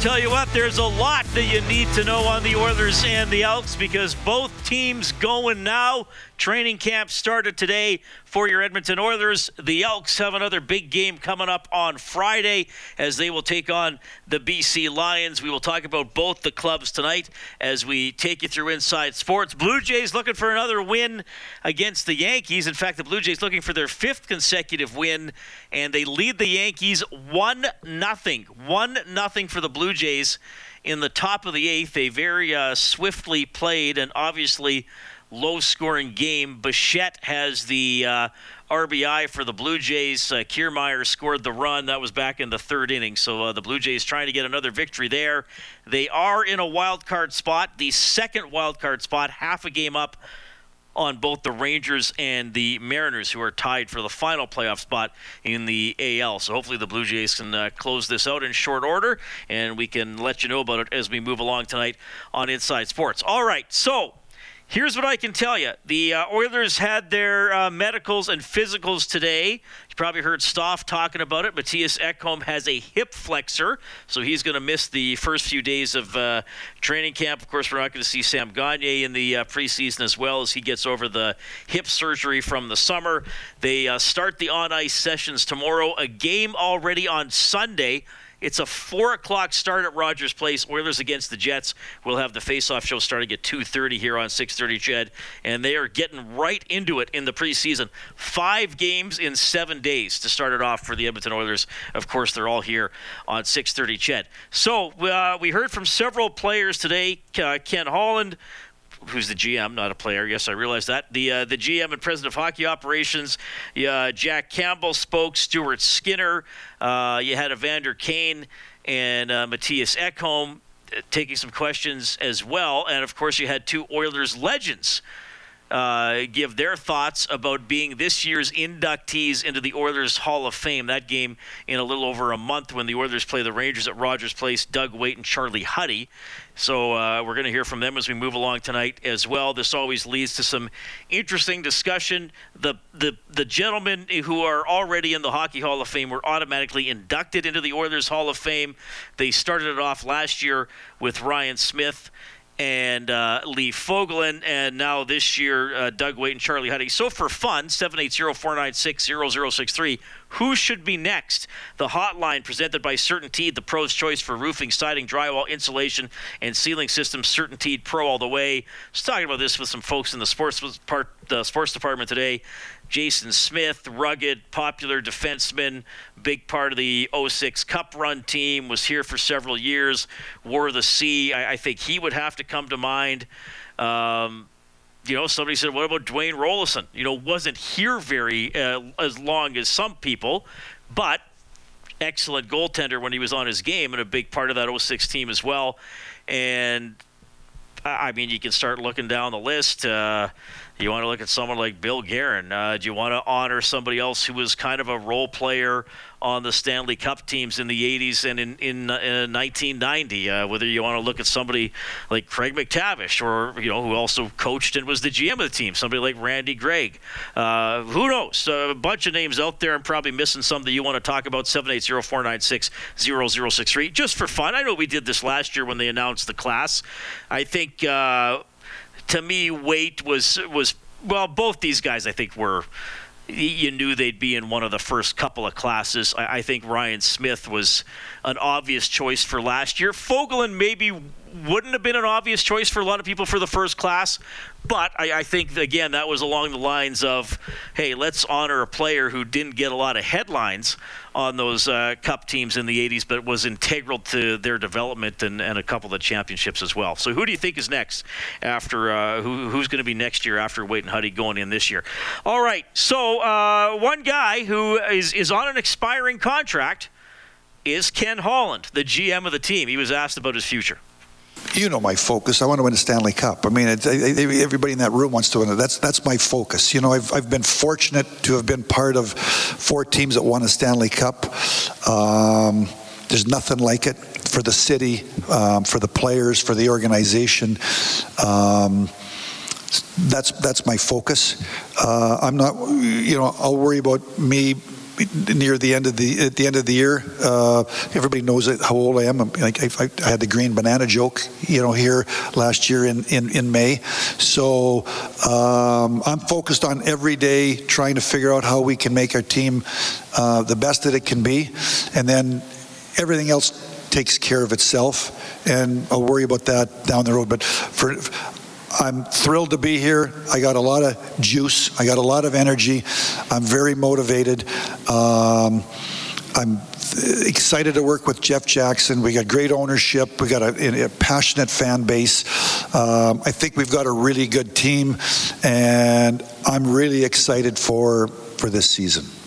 Tell you what, there's a lot that you need to know on the Oilers and the Elks because both teams going now. Training camp started today for your Edmonton Oilers. The Elks have another big game coming up on Friday as they will take on the BC Lions. We will talk about both the clubs tonight as we take you through Inside Sports. Blue Jays looking for another win against the Yankees. In fact, the Blue Jays looking for their fifth consecutive win, and they lead the Yankees 1 nothing. 1 nothing for the Blue Jays in the top of the eighth. They very uh, swiftly played and obviously low scoring game. Bichette has the uh, RBI for the Blue Jays. Uh, Kiermaier scored the run. That was back in the third inning. So uh, the Blue Jays trying to get another victory there. They are in a wild card spot, the second wild card spot, half a game up on both the Rangers and the Mariners, who are tied for the final playoff spot in the AL. So hopefully the Blue Jays can uh, close this out in short order, and we can let you know about it as we move along tonight on Inside Sports. All right, so Here's what I can tell you. The uh, Oilers had their uh, medicals and physicals today. Probably heard Stoff talking about it. Mattias Ekholm has a hip flexor, so he's going to miss the first few days of uh, training camp. Of course, we're not going to see Sam Gagne in the uh, preseason as well as he gets over the hip surgery from the summer. They uh, start the on ice sessions tomorrow, a game already on Sunday. It's a four o'clock start at Rogers Place. Oilers against the Jets. We'll have the face-off show starting at 2:30 here on 6:30 CHED, and they are getting right into it in the preseason. Five games in seven days to start it off for the Edmonton Oilers. Of course, they're all here on 6:30 CHED. So uh, we heard from several players today. Uh, Ken Holland who's the GM, not a player. Yes, I realize that. The uh, the GM and president of hockey operations, uh, Jack Campbell spoke. Stuart Skinner. Uh, you had Evander Kane and uh, Mattias Ekholm uh, taking some questions as well, and of course you had two Oilers legends. Uh, give their thoughts about being this year's inductees into the Oilers Hall of Fame. That game in a little over a month when the Oilers play the Rangers at Rogers Place. Doug Weight and Charlie Huddy. So uh, we're going to hear from them as we move along tonight as well. This always leads to some interesting discussion. The the the gentlemen who are already in the Hockey Hall of Fame were automatically inducted into the Oilers Hall of Fame. They started it off last year with Ryan Smyth and uh, Lee Fogolin, and now this year, uh, Doug Weight and Charlie Huddy. So for fun, 780-496-0063, who should be next? The hotline presented by CertainTeed, the pro's choice for roofing, siding, drywall, insulation, and ceiling systems. CertainTeed Pro all the way. Just talking about this with some folks in the sports part, the sports department today. Jason Smith, rugged, popular defenseman, big part of the 06 Cup run team, was here for several years, wore the C. I, I think he would have to come to mind. Um, you know, somebody said, what about Dwayne Roloson? You know, wasn't here very uh, as long as some people, but excellent goaltender when he was on his game and a big part of that 06 team as well. And I mean, you can start looking down the list. Uh, you want to look at someone like Bill Guerin. Uh, do you want to honor somebody else who was kind of a role player on the Stanley Cup teams in the 80s and in, in, uh, in 1990? Uh, whether you want to look at somebody like Craig MacTavish or, you know, who also coached and was the GM of the team, somebody like Randy Gregg. Uh, who knows? a bunch of names out there. I'm probably missing some that you want to talk about. 780-496-0063. Just for fun. I know we did this last year when they announced the class. I think uh, to me, Weight was was well. Both these guys, I think, were you knew they'd be in one of the first couple of classes. I, I, think Ryan Smyth was an obvious choice for last year. Fogolin maybe wouldn't have been an obvious choice for a lot of people for the first class, but I, I, think again that was along the lines of, hey, let's honor a player who didn't get a lot of headlines on those uh, cup teams in the 80s, but was integral to their development and, and, a couple of the championships as well. So who do you think is next after uh, who, who's going to be next year after Weight and Huddy going in this year? All right, so uh, one guy who is is on an expiring contract is Ken Holland, the GM of the team. He was asked about his future. You know my focus. I want to win a Stanley Cup. I mean, everybody in that room wants to win it. That's that's my focus. You know, I've I've been fortunate to have been part of four teams that won a Stanley Cup. Um, there's nothing like it for the city, um, for the players, for the organization. Um, that's that's my focus. Uh, I'm not, you know, I'll worry about me near the end of the at the end of the year. Uh, everybody knows how old I am. Like I, I, had the green banana joke, you know, here last year in in, in May. So um, I'm focused on every day trying to figure out how we can make our team uh, the best that it can be, and then everything else takes care of itself, and I'll worry about that down the road. But for I'm thrilled to be here. I got a lot of juice. I got a lot of energy. I'm very motivated. Um, I'm excited to work with Jeff Jackson. We got great ownership. We got a, a passionate fan base. Um, I think we've got a really good team, and I'm really excited for for this season.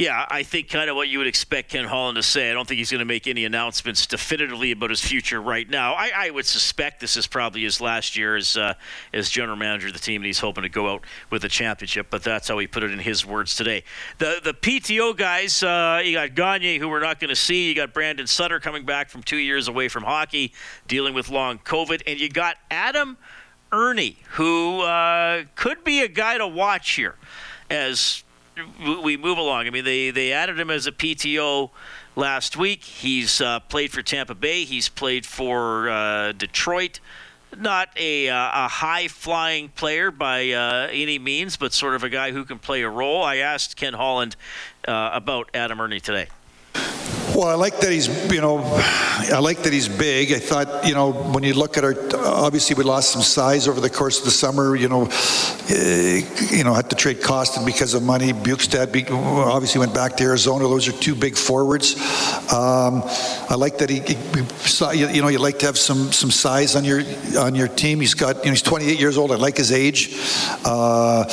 Yeah, I think kind of what you would expect Ken Holland to say. I don't think he's going to make any announcements definitively about his future right now. I, I would suspect this is probably his last year as uh, as general manager of the team, and he's hoping to go out with a championship. But that's how he put it in his words today. The the PTO guys, uh, you got Gagne, who we're not going to see. You got Brandon Sutter coming back from two years away from hockey, dealing with long COVID, and you got Adam Erne, who uh, could be a guy to watch here as we move along. I mean, they, they added him as a PTO last week. He's uh, played for Tampa Bay. He's played for uh, Detroit. Not a, uh, a high flying player by uh, any means, but sort of a guy who can play a role. I asked Ken Holland uh, about Adam Erne today. Well, I like that he's, you know, I like that he's big. I thought, you know, when you look at our, obviously we lost some size over the course of the summer. You know, uh, you know, had to trade Kostin because of money. Bjugstad obviously went back to Arizona. Those are two big forwards. Um, I like that he, he, you know, you like to have some some size on your on your team. He's got, you know, he's 28 years old. I like his age. Uh,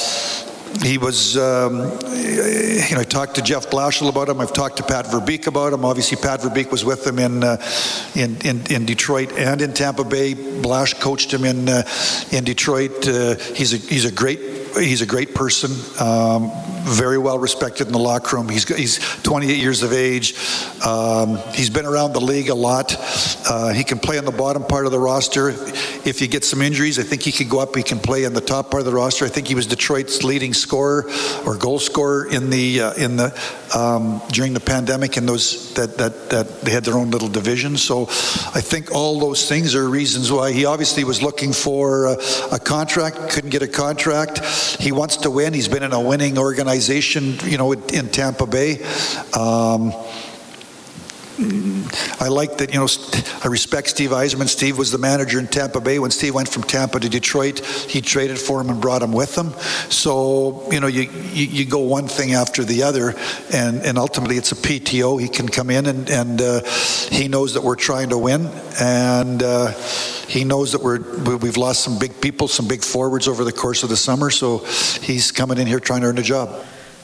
he was, um, you know, I talked to Jeff Blashill about him. I've talked to Pat Verbeek about him. Obviously, Pat Verbeek was with him in, uh, in, in, in, Detroit and in Tampa Bay. Blash coached him in, uh, in Detroit. Uh, he's, a, he's a great he's a great person, um, very well respected in the locker room. He's he's 28 years of age. Um, he's been around the league a lot. Uh, he can play on the bottom part of the roster. If you get some injuries, I think he could go up. He can play in the top part of the roster. I think he was Detroit's leading scorer or goal scorer in the uh, in the um, during the pandemic. And those that that that they had their own little division. So I think all those things are reasons why he obviously was looking for a, a contract, couldn't get a contract. He wants to win. He's been in a winning organization, you know, in Tampa Bay. Um, I like that, you know, I respect Steve Yzerman. Steve was the manager in Tampa Bay. When Steve went from Tampa to Detroit, he traded for him and brought him with him. So, you know, you, you, you go one thing after the other, and, and ultimately it's a PTO. He can come in and, and uh, he knows that we're trying to win. And uh, he knows that we're, we've lost some big people, some big forwards over the course of the summer. So he's coming in here trying to earn a job.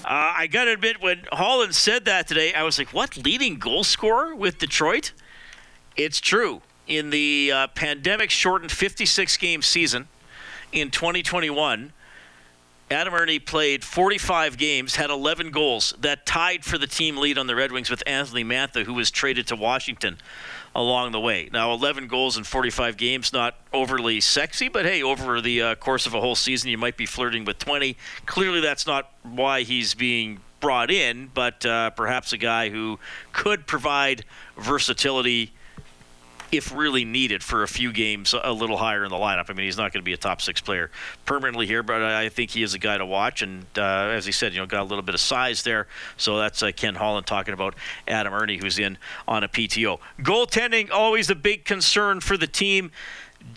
Uh, I got to admit, when Holland said that today, I was like, what? Leading goal scorer with Detroit? It's true. In the uh, pandemic shortened 56 game season in 2021, Adam Erne played 45 games, had 11 goals. That tied for the team lead on the Red Wings with Anthony Mantha, who was traded to Washington along the way. Now, 11 goals in 45 games, not overly sexy, but hey, over the uh, course of a whole season, you might be flirting with 20. Clearly, that's not why he's being brought in, but uh, perhaps a guy who could provide versatility if really needed for a few games a little higher in the lineup. I mean, he's not going to be a top six player permanently here, but I think he is a guy to watch. And uh, as he said, you know, got a little bit of size there. So that's uh, Ken Holland talking about Adam Erne, who's in on a PTO. Goaltending always a big concern for the team.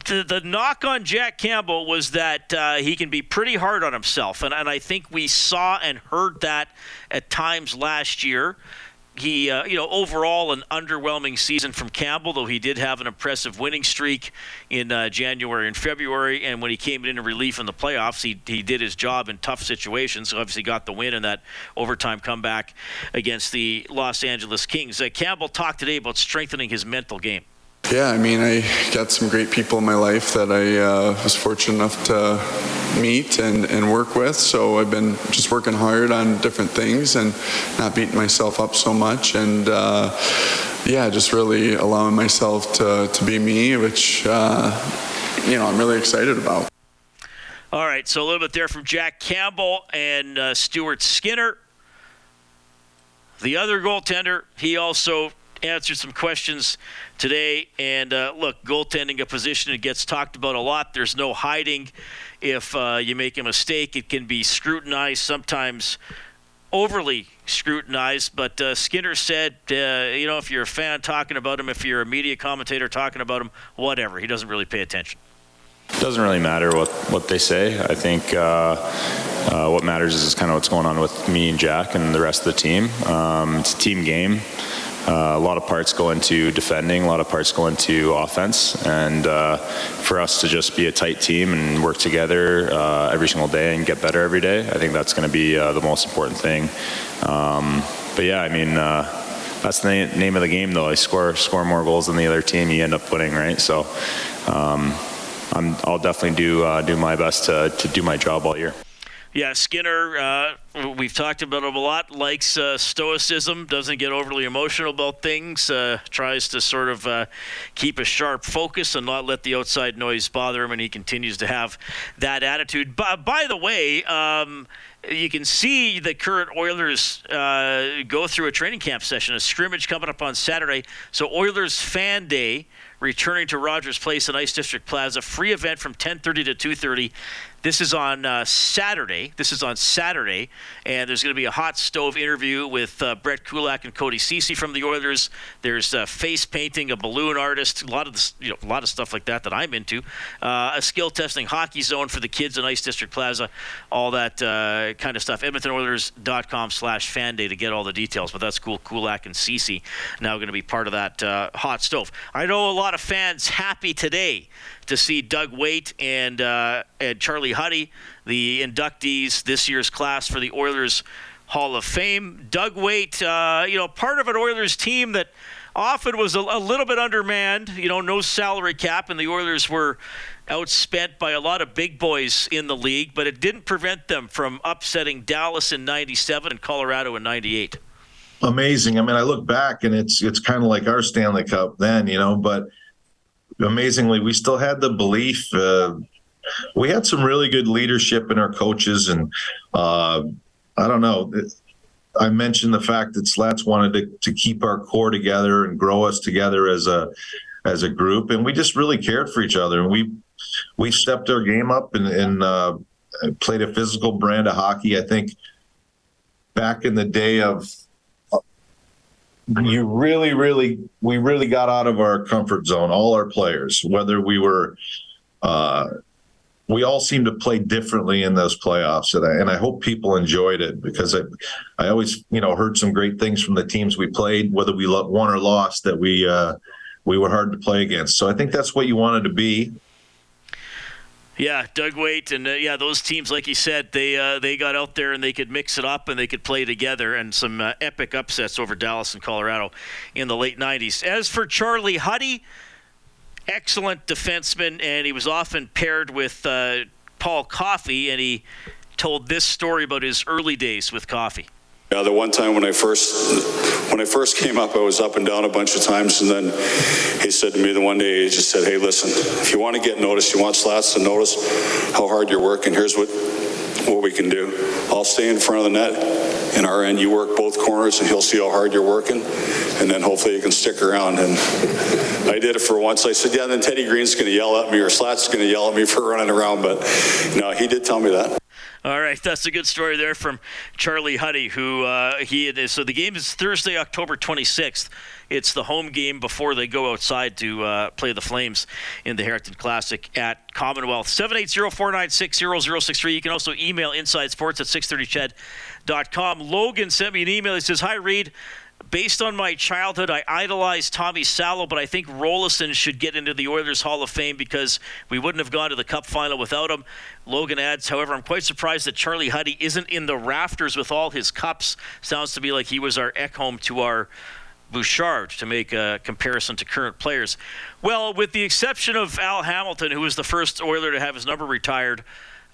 The, the, knock on Jack Campbell was that uh, he can be pretty hard on himself. And, and I think we saw and heard that at times last year he, uh, you know, overall an underwhelming season from Campbell, though he did have an impressive winning streak in uh, January and February. And when he came in relief in the playoffs, he, he did his job in tough situations. So obviously got the win in that overtime comeback against the Los Angeles Kings. Uh, Campbell talked today about strengthening his mental game. Yeah, I mean, I got some great people in my life that I uh, was fortunate enough to meet and, and work with. So I've been just working hard on different things and not beating myself up so much. And uh, yeah, just really allowing myself to, to be me, which, uh, you know, I'm really excited about. All right, so a little bit there from Jack Campbell and uh, Stuart Skinner. The other goaltender, he also answered some questions today. And uh, look, goaltending a position it gets talked about a lot. There's no hiding. If uh, you make a mistake, it can be scrutinized, sometimes overly scrutinized. But uh, Skinner said, uh, you know, if you're a fan talking about him, if you're a media commentator talking about him, whatever, he doesn't really pay attention. It doesn't really matter what, what they say. I think uh, uh, what matters is kind of what's going on with me and Jack and the rest of the team. Um, it's a team game. Uh, a lot of parts go into defending, a lot of parts go into offense, and uh, for us to just be a tight team and work together uh, every single day and get better every day, I think that's going to be uh, the most important thing. Um, but yeah, I mean, uh, that's the name of the game, though. I score score more goals than the other team, you end up winning, right? So. Um, i will definitely do uh, do my best to, to do my job all year. Yeah, Skinner, uh, we've talked about him a lot, likes uh, stoicism, doesn't get overly emotional about things, uh, tries to sort of uh, keep a sharp focus and not let the outside noise bother him, and he continues to have that attitude. By, by the way, um, you can see the current Oilers uh, go through a training camp session, a scrimmage coming up on Saturday. So Oilers Fan Day returning to Rogers Place and Ice District Plaza. Free event from 10:30 to 2:30. This is on uh, Saturday. This is on Saturday, and there's going to be a hot stove interview with uh, Brett Kulak and Cody Ceci from the Oilers. There's uh, face painting, a balloon artist, a lot of you know, a lot of stuff like that that I'm into. Uh, a skill testing hockey zone for the kids in Ice District Plaza, all that uh, kind of stuff. EdmontonOilers.com/slash fan day to get all the details. But that's cool. Kulak and Ceci now going to be part of that uh, hot stove. I know a lot of fans happy today to see Doug Weight and, uh, and Charlie Huddy, the inductees this year's class for the Oilers Hall of Fame. Doug Weight, uh, you know, part of an Oilers team that often was a, a, little bit undermanned, you know, no salary cap, and the Oilers were outspent by a lot of big boys in the league, but it didn't prevent them from upsetting Dallas in 97 and Colorado in 98. Amazing. I mean, I look back and it's it's kind of like our Stanley Cup then, you know, but amazingly, we still had the belief. Uh, we had some really good leadership in our coaches, and uh, I don't know. I mentioned the fact that Slats wanted to, to keep our core together and grow us together as a as a group, and we just really cared for each other, and we we stepped our game up and, and uh, played a physical brand of hockey. I think back in the day of you really, really, we really got out of our comfort zone. All our players, whether we were, uh, we all seem to play differently in those playoffs, and I, and I hope people enjoyed it because I, I always, you know, heard some great things from the teams we played, whether we won or lost, that we, uh, we were hard to play against. So I think that's what you wanted to be. Yeah, Doug Weight and uh, yeah, those teams, like you said, they uh, they got out there and they could mix it up and they could play together, and some uh, epic upsets over Dallas and Colorado in the late '90s. As for Charlie Huddy, excellent defenseman, and he was often paired with uh, Paul Coffey, and he told this story about his early days with Coffey. Yeah, the one time when I first when I first came up, I was up and down a bunch of times, and then he said to me the one day, he just said, "Hey, listen, if you want to get noticed, you want Slats to notice how hard you're working. Here's what what we can do. I'll stay in front of the net. In our end, you work both corners, and he'll see how hard you're working, and then hopefully you can stick around." And I did it for once. I said, "Yeah." Then Teddy Green's going to yell at me, or Slats is going to yell at me for running around, but no, he did tell me that. All right, that's a good story there from Charlie Huddy, who uh, he is. So the game is Thursday, October 26th. It's the home game before they go outside to uh, play the Flames in the Heritage Classic at Commonwealth. 780-496-0063. You can also email InsideSports at 630ched.com. Logan sent me an email. He says, Hi, Reid based on my childhood, I idolized Tommy Salo, but I think Roloson should get into the Oilers Hall of Fame because we wouldn't have gone to the Cup final without him. Logan adds, however, I'm quite surprised that Charlie Huddy isn't in the rafters with all his cups. Sounds to me like he was our Ekholm to our Bouchard to make a comparison to current players. Well, with the exception of Al Hamilton, who was the first Oiler to have his number retired,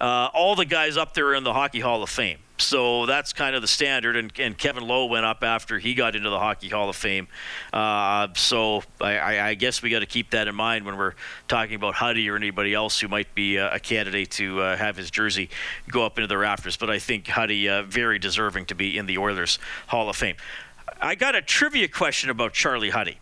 uh, all the guys up there in the Hockey Hall of Fame. So that's kind of the standard. And, and Kevin Lowe went up after he got into the Hockey Hall of Fame. Uh, so I, I, guess we got to keep that in mind when we're talking about Huddy or anybody else who might be a, a candidate to uh, have his jersey go up into the rafters. But I think Huddy uh, very deserving to be in the Oilers Hall of Fame. I got a trivia question about Charlie Huddy.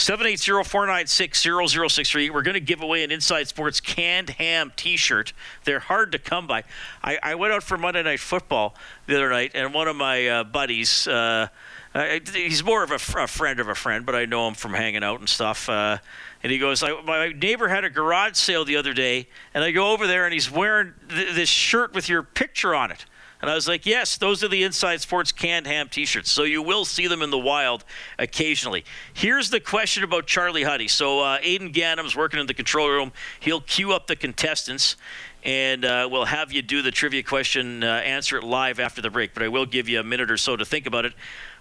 780-496-0063. We're going to give away an Inside Sports canned ham T-shirt. They're hard to come by. I, I went out for Monday Night Football the other night, and one of my uh, buddies, uh, uh, he's more of a, a, friend of a friend, but I know him from hanging out and stuff. Uh, and he goes, my neighbor had a garage sale the other day, and I go over there, and he's wearing th- this shirt with your picture on it. And I was like, yes, those are the Inside Sports canned ham t shirts. So you will see them in the wild occasionally. Here's the question about Charlie Huddy. So uh, Aiden Gannum's working in the control room. He'll queue up the contestants and uh, we'll have you do the trivia question, uh, answer it live after the break. But I will give you a minute or so to think about it.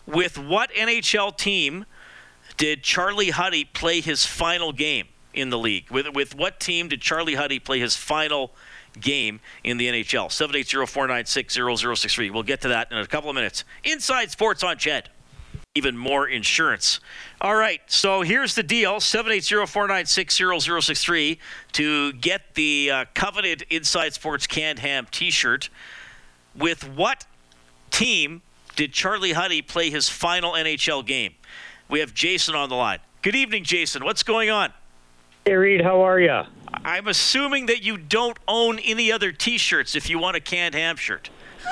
With what NHL team did Charlie Huddy play his final game in the league? With, with what team did Charlie Huddy play his final game in the NHL. 780-496-0063. We'll get to that in a couple of minutes. Inside Sports on CHED. Even more insurance. All right, so here's the deal 780-496-0063 to get the uh, coveted Inside Sports Canned Ham t shirt. With what team did Charlie Huddy play his final NHL game? We have Jason on the line. Good evening, Jason. What's going on? Hey, Reid, how are you? I'm assuming that you don't own any other T-shirts if you want a canned ham shirt.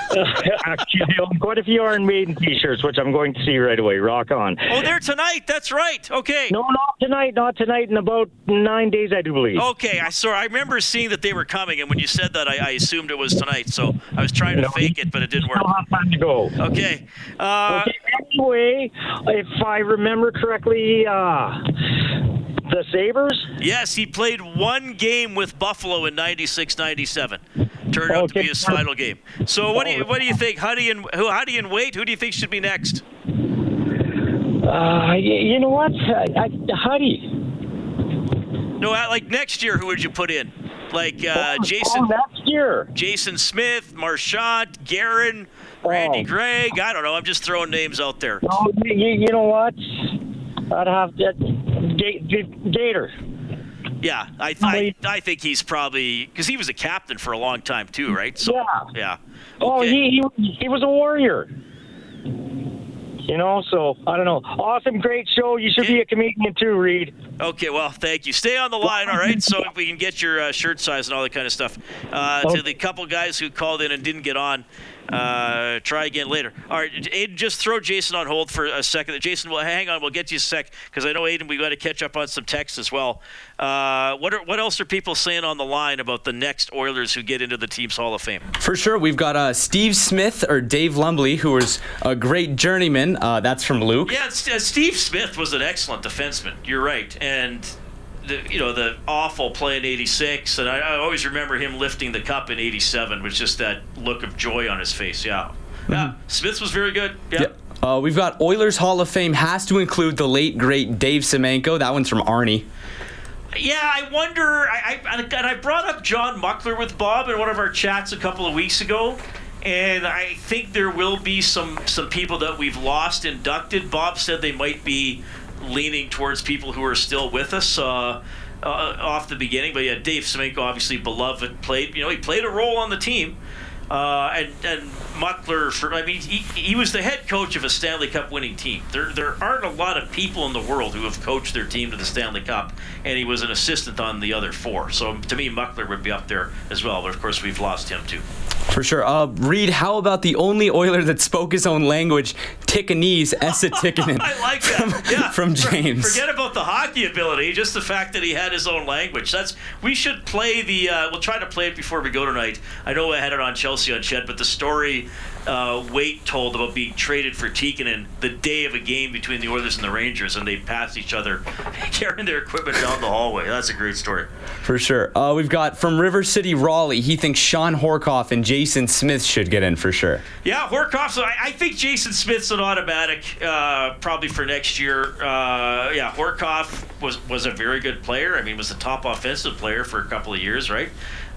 Actually, I own quite a few Iron Maiden T-shirts, which I'm going to see right away. Rock on! Oh, they're tonight. That's right. Okay. No, not tonight. Not tonight. In about nine days, I do believe. Okay, I saw. I remember seeing that they were coming, and when you said that, I, I assumed it was tonight. So I was trying to no, fake it, but it didn't work. Still have time to go. Okay. Uh, okay. Anyway, if I remember correctly, uh, the Sabres? Yes, he played one game with Buffalo in 96 97. Turned out okay. to be his final game. So what do you what do you think? Huddy and who Huddy and Weight, who do you think should be next? Uh, you know what? I, I, Huddy. No, like next year, who would you put in? Like uh, oh, Jason. Oh, next year. Jason Smith, Marchant, Guerin, Randy oh. Gregg. I don't know. I'm just throwing names out there. No, you, you know what? I'd have to Gator. Yeah, I th- I, I think he's probably because he was a captain for a long time too, right? So, yeah. Yeah. Oh, okay. Oh, he, he he was a warrior. You know, so I don't know. Awesome, great show. You should be a comedian too, Reid. Okay, well, thank you. Stay on the line, all right? So we can get your uh, shirt size and all that kind of stuff. Uh, okay. To the couple guys who called in and didn't get on, uh, try again later. All right, Aiden, just throw Jason on hold for a second. Jason, well, hang on. We'll get you a sec because I know Aiden. We got to catch up on some text as well. Uh, what are, what else are people saying on the line about the next Oilers who get into the team's Hall of Fame? For sure, we've got uh, Steve Smith or Dave Lumley, who was a great journeyman. Uh, that's from Luke. Yeah, uh, Steve Smith was an excellent defenseman. You're right, and the you know the awful play in '86, and I, I, always remember him lifting the cup in '87 with just that look of joy on his face. Yeah, mm-hmm. yeah. Smith was very good. Yeah. Yep. Uh, we've got Oilers Hall of Fame has to include the late great Dave Semenko. That one's from Arnie. Yeah, I wonder. I, I, and I brought up John Muckler with Bob in one of our chats a couple of weeks ago, and I think there will be some some people that we've lost inducted. Bob said they might be leaning towards people who are still with us. Uh, uh, off the beginning, but yeah, Dave Semenko, obviously beloved, played. You know, he played a role on the team. Uh, and and Muckler, for, I mean, he, he was the head coach of a Stanley Cup winning team. There there aren't a lot of people in the world who have coached their team to the Stanley Cup, and he was an assistant on the other four. So to me, Muckler would be up there as well. But of course, we've lost him too. For sure. Uh, Reid, how about the only Oiler that spoke his own language, Tickanese, Esa Tikkanen? I like that. From, yeah. from James. Forget about the hockey ability, just the fact that he had his own language. That's we should play the. Uh, we'll try to play it before we go tonight. I know I had it on Chelsea on CHED, but the story uh, Weight told about being traded for Tikkanen the day of a game between the Oilers and the Rangers, and they passed each other carrying their equipment down the hallway. That's a great story. For sure. Uh, we've got from River City, Raleigh. He thinks Shawn Horcoff and Jason Smith should get in for sure. Yeah, Horcoff. So I, I think Jason Smith's an automatic, uh, probably for next year. Uh, yeah, Horcoff was was a very good player. I mean, was the top offensive player for a couple of years, right?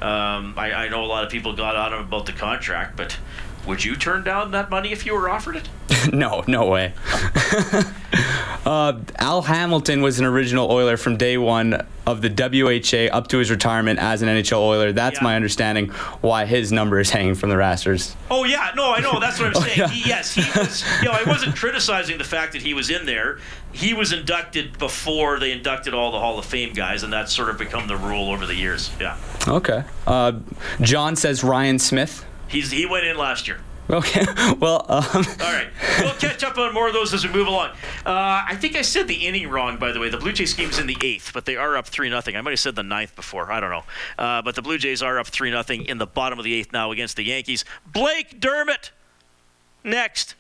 Um, I, I know a lot of people got on him about the contract, but would you turn down that money if you were offered it? no, no way. uh, Al Hamilton was an original Oiler from day one of the WHA up to his retirement as an NHL Oiler. That's Yeah. my understanding why his number is hanging from the rafters. Oh yeah, no, I know. That's what I'm Oh, saying. yeah. He, yes, he was. You know, I wasn't criticizing the fact that he was in there. He was inducted before they inducted all the Hall of Fame guys, and that's sort of become the rule over the years. Yeah, Okay. Uh, John says Ryan Smyth. He's he went in last year. Okay. Well, um, All right, we'll catch up on more of those as we move along. Uh, I think I said the inning wrong, by the way. The Blue Jays game's in the eighth, but they are up three nothing. I might have said the ninth before. I don't know, uh, but the Blue Jays are up three nothing in the bottom of the eighth now against the Yankees. Blake Dermott next.